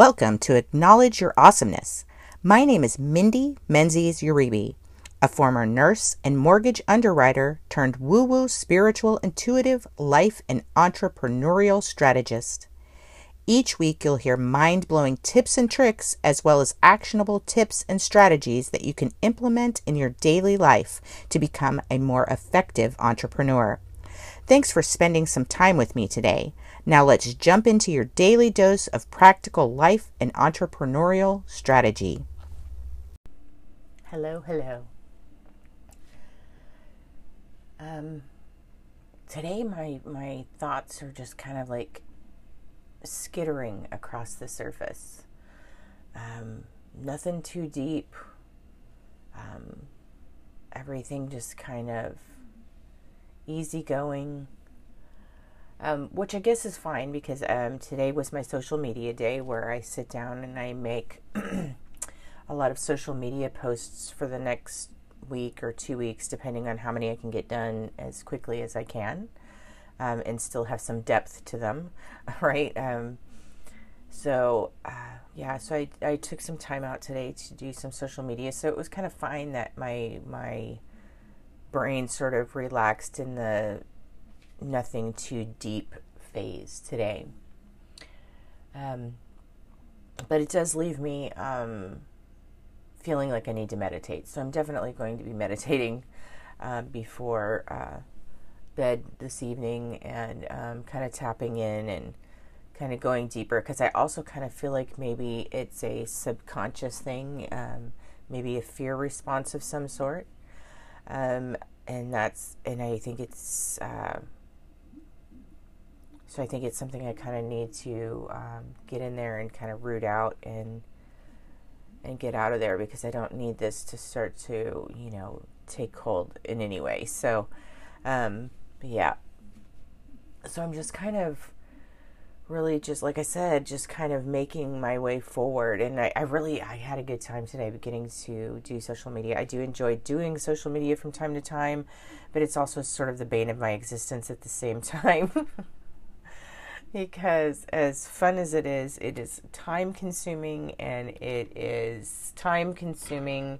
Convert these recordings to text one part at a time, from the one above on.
Welcome to Acknowledge Your Awesomeness. My name is Mindy Menzies Uribe, a former nurse and mortgage underwriter turned woo woo spiritual intuitive life and entrepreneurial strategist. Each week, you'll hear mind blowing tips and tricks, as well as actionable tips and strategies that you can implement in your daily life to become a more effective entrepreneur. Thanks for spending some time with me today. Now, let's jump into your daily dose of practical life and entrepreneurial strategy. Hello, hello. Um, today, my, my thoughts are just kind of like skittering across the surface. Um, nothing too deep. Um, everything just kind of easygoing, um, which I guess is fine because um, today was my social media day where I sit down and I make a lot of social media posts for the next week or two weeks, depending on how many I can get done as quickly as I can um, and still have some depth to them, right? Um, so, uh, yeah, so I, I took some time out today to do some social media. So it was kind of fine that my, my brain sort of relaxed in the nothing too deep phase today. Um, but it does leave me um, feeling like I need to meditate. So I'm definitely going to be meditating uh, before uh, bed this evening and um, kind of tapping in and kind of going deeper because I also kind of feel like maybe it's a subconscious thing, um, maybe a fear response of some sort. Um, and that's, and I think it's, uh, so I think it's something I kind of need to um, get in there and kind of root out and and get out of there because I don't need this to start to you know take hold in any way. So um, yeah. So I'm just kind of really just like I said, just kind of making my way forward. And I, I, really I had a good time today beginning to do social media. I do enjoy doing social media from time to time, but it's also sort of the bane of my existence at the same time. Because as fun as it is, it is time consuming and it is time consuming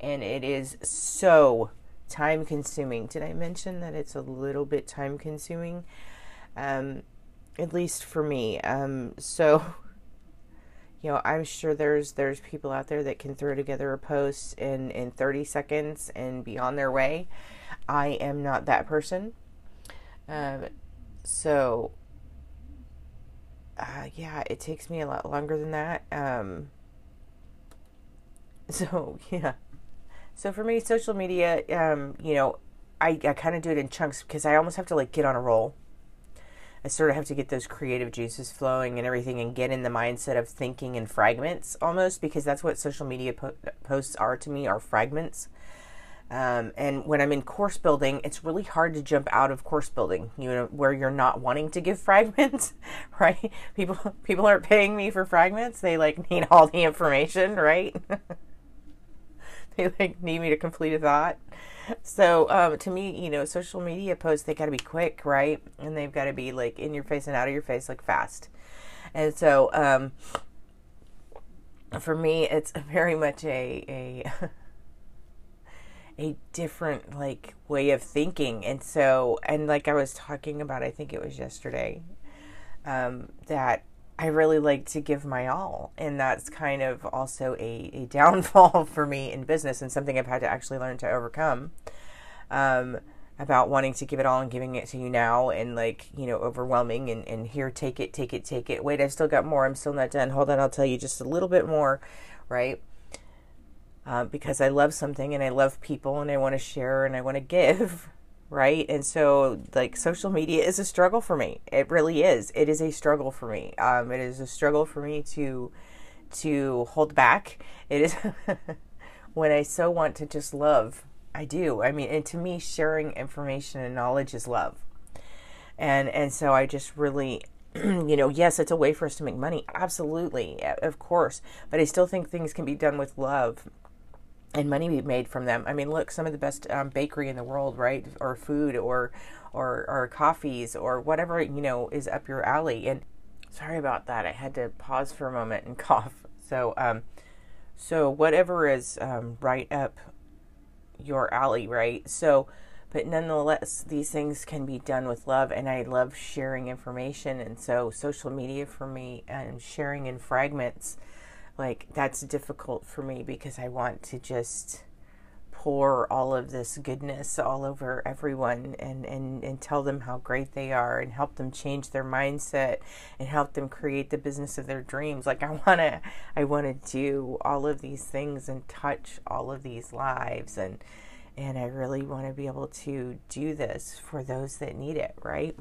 and it is so time consuming. Did I mention that it's a little bit time consuming? Um, at least for me. Um, so, you know, I'm sure there's there's people out there that can throw together a post in in 30 seconds and be on their way. I am not that person. Um, so, uh, yeah, it takes me a lot longer than that. Um, so yeah. So for me, social media, um, you know, I, I kind of do it in chunks because I almost have to like get on a roll. I sort of have to get those creative juices flowing and everything and get in the mindset of thinking in fragments almost because that's what social media po- posts are to me are fragments. Um, and when I'm in course building, it's really hard to jump out of course building, you know, where you're not wanting to give fragments, right? People people aren't paying me for fragments; they like need all the information, right? they like need me to complete a thought. So um, to me, you know, social media posts they got to be quick, right? And they've got to be like in your face and out of your face, like fast. And so um, for me, it's very much a a a different like way of thinking. And so, and like I was talking about, I think it was yesterday, um, that I really like to give my all. And that's kind of also a, a downfall for me in business and something I've had to actually learn to overcome. Um, about wanting to give it all and giving it to you now and like, you know, overwhelming and, and here, take it, take it, take it. Wait, I've still got more. I'm still not done. Hold on, I'll tell you just a little bit more, right? Uh, because I love something and I love people and I want to share and I want to give right? And so, like, social media is a struggle for me. It really is. It is a struggle for me. Um, it is a struggle for me to to hold back. It is when I so want to just love. I do. I mean, and to me, sharing information and knowledge is love. And and so I just really you know, yes, it's a way for us to make money. Absolutely, of course. But I still think things can be done with love and money be made from them. I mean, look, some of the best um, bakery in the world, right, or food, or or or coffees, or whatever you know is up your alley, and sorry about that. I had to pause for a moment and cough. So, um, so whatever is um, right up your alley, right? So, but nonetheless, these things can be done with love, and I love sharing information. And so, social media for me and sharing in fragments, like that's difficult for me because I want to just pour all of this goodness all over everyone and, and, and tell them how great they are and help them change their mindset and help them create the business of their dreams. Like I wanna I wanna do all of these things and touch all of these lives and and I really want to be able to do this for those that need it, right?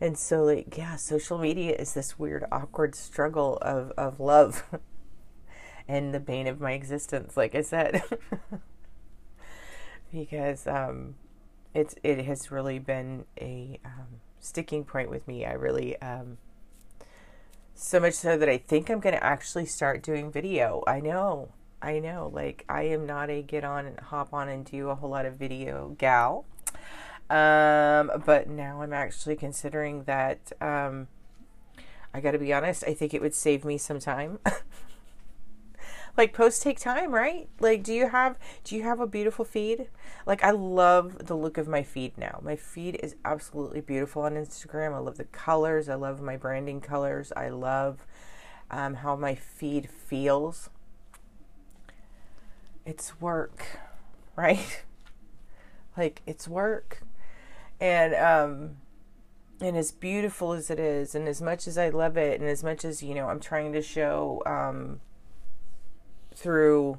And so like yeah, social media is this weird awkward struggle of of love. and the bane of my existence, like I said. because um, it's it has really been a um, sticking point with me. I really um, so much so that I think I'm going to actually start doing video. I know, I know. Like I am not a get on and hop on and do a whole lot of video gal. Um, but now I'm actually considering that. Um, I got to be honest. I think it would save me some time. like posts take time right? Like do you have do you have a beautiful feed? Like i love the look of my feed now. My feed is absolutely beautiful on instagram. I love the colors. I love my branding colors. I love um, how my feed feels. It's work right? Like it's work and um and as beautiful as it is and as much as i love it and as much as you know i'm trying to show um through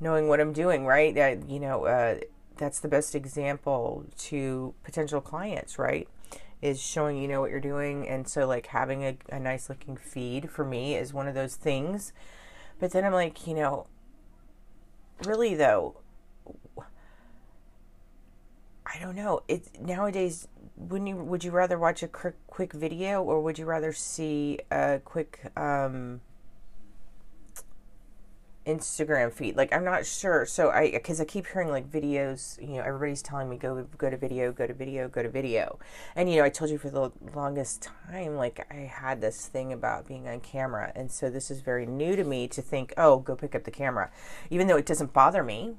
knowing what I'm doing, right? That you know, uh, that's the best example to potential clients, right? Is showing you know what you're doing, and so like having a, a nice looking feed for me is one of those things. But then I'm like, you know, really though, I don't know. It's nowadays. Wouldn't you? Would you rather watch a quick quick video, or would you rather see a quick um, Instagram feed. Like I'm not sure. So I because I keep hearing like videos. You know, everybody's telling me go go to video, go to video, go to video. And you know, I told you for the longest time, like I had this thing about being on camera, and so this is very new to me to think, oh, go pick up the camera, even though it doesn't bother me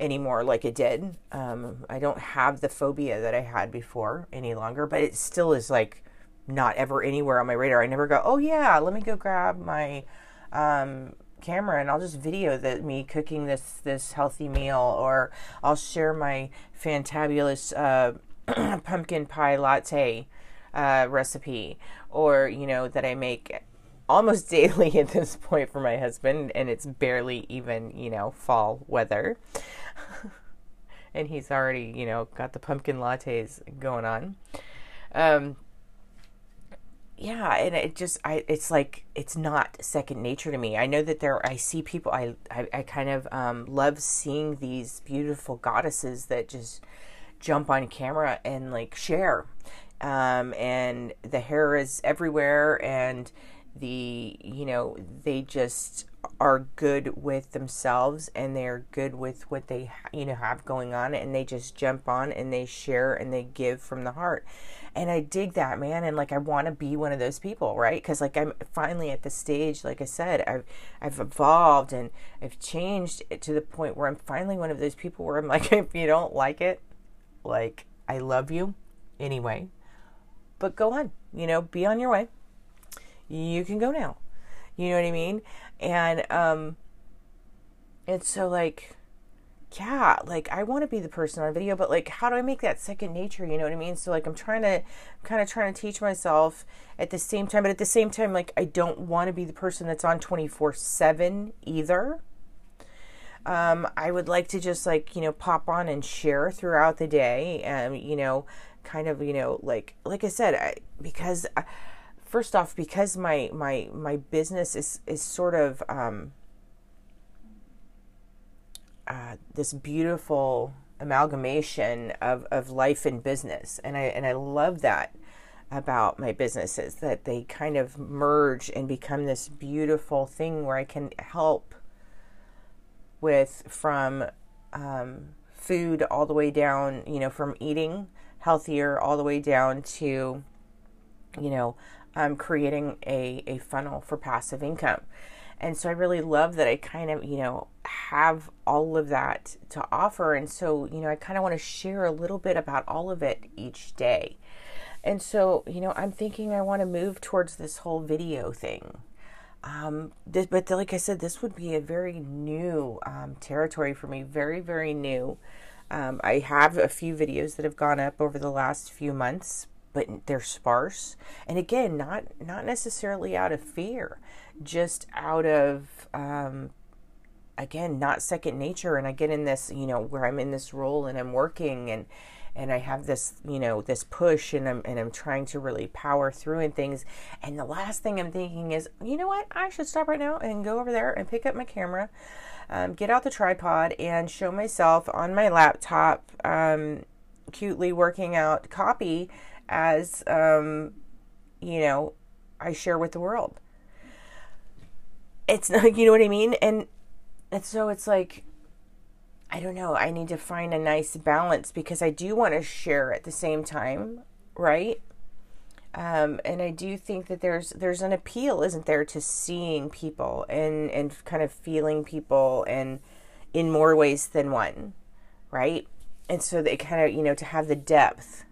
anymore like it did. Um, I don't have the phobia that I had before any longer, but it still is like not ever anywhere on my radar. I never go, oh yeah, let me go grab my um, camera and I'll just video that me cooking this this healthy meal or I'll share my fantabulous uh, pumpkin pie latte uh, recipe or you know that I make almost daily at this point for my husband and it's barely even you know fall weather. And he's already you know got the pumpkin lattes going on. Um, yeah and it just i it's like it's not second nature to me. I know that there i see people i i, I kind of um, love seeing these beautiful goddesses that just jump on camera and like share. Um, and the hair is everywhere and the you know they just are good with themselves and they're good with what they you know have going on and they just jump on and they share and they give from the heart. And I dig that man and like I want to be one of those people right? Because like I'm finally at the stage like I said I've I've evolved and I've changed to the point where I'm finally one of those people where I'm like if you don't like it like I love you anyway. But go on you know be on your way you can go now you know what I mean and um it's so like yeah, like I want to be the person on video, but like how do I make that second nature? You know what I mean? So like I'm trying to kind of trying to teach myself at the same time, but at the same time, like I don't want to be the person that's on 24 7 either. Um, I would like to just like, you know, pop on and share throughout the day and, you know, kind of, you know, like, like I said, I, because I, uh, first off, because my, my, my business is, is sort of, um, uh, this beautiful amalgamation of, of life and business. And I, and I love that about my businesses that they kind of merge and become this beautiful thing where I can help with from um, food all the way down, you know, from eating healthier all the way down to you know, um, creating a, a funnel for passive income. And so I really love that I kind of, you know, have all of that to offer. And so, you know, I kind of want to share a little bit about all of it each day. And so, you know, I'm thinking I want to move towards this whole video thing. Um, this, but like I said, this would be a very new um, territory for me, very, very new. Um, I have a few videos that have gone up over the last few months, but they're sparse. And again, not not necessarily out of fear, just out of um, again, not second nature. And I get in this, you know, where I'm in this role and I'm working and and I have this, you know, this push and I'm and I'm trying to really power through and things. And the last thing I'm thinking is, you know what? I should stop right now and go over there and pick up my camera, um, get out the tripod and show myself on my laptop, um, cutely working out copy as um, you know, I share with the world. It's not, you know what I mean? And and so it's like I don't know, I need to find a nice balance because I do want to share at the same time, right? Um, and I do think that there's there's an appeal, isn't there, to seeing people and and kind of feeling people and in more ways than one, right? And so they kind of you know to have the depth,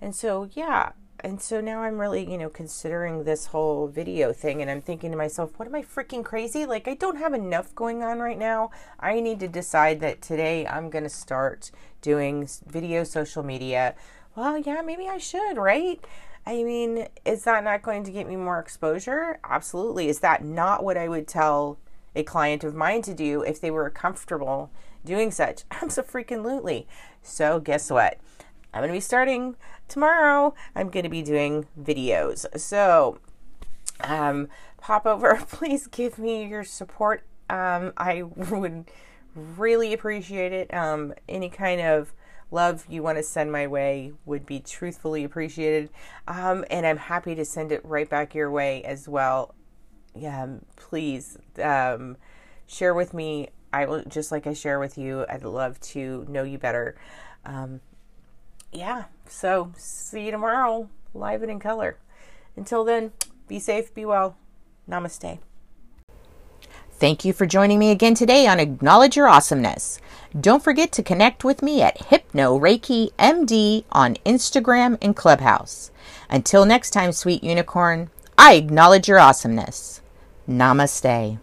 and so yeah, and so now I'm really, you know, considering this whole video thing and I'm thinking to myself, what am I freaking crazy? Like, I don't have enough going on right now. I need to decide that today I'm going to start doing video social media. Well, yeah, maybe I should, right? I mean, is that not going to get me more exposure? Absolutely. Is that not what I would tell a client of mine to do if they were comfortable doing such? Absolutely. So, guess what? I'm going to be starting tomorrow. I'm going to be doing videos. So, um, pop over. Please give me your support. Um, I would really appreciate it. Um, any kind of love you want to send my way would be truthfully appreciated. Um, and I'm happy to send it right back your way as well. Yeah, please um, share with me. I will just like I share with you. I'd love to know you better. Um, yeah, so see you tomorrow, live and in color. Until then, be safe, be well. Namaste. Thank you for joining me again today on Acknowledge Your Awesomeness. Don't forget to connect with me at Hypno Reiki MD on Instagram and Clubhouse. Until next time, sweet unicorn, I acknowledge your awesomeness. Namaste.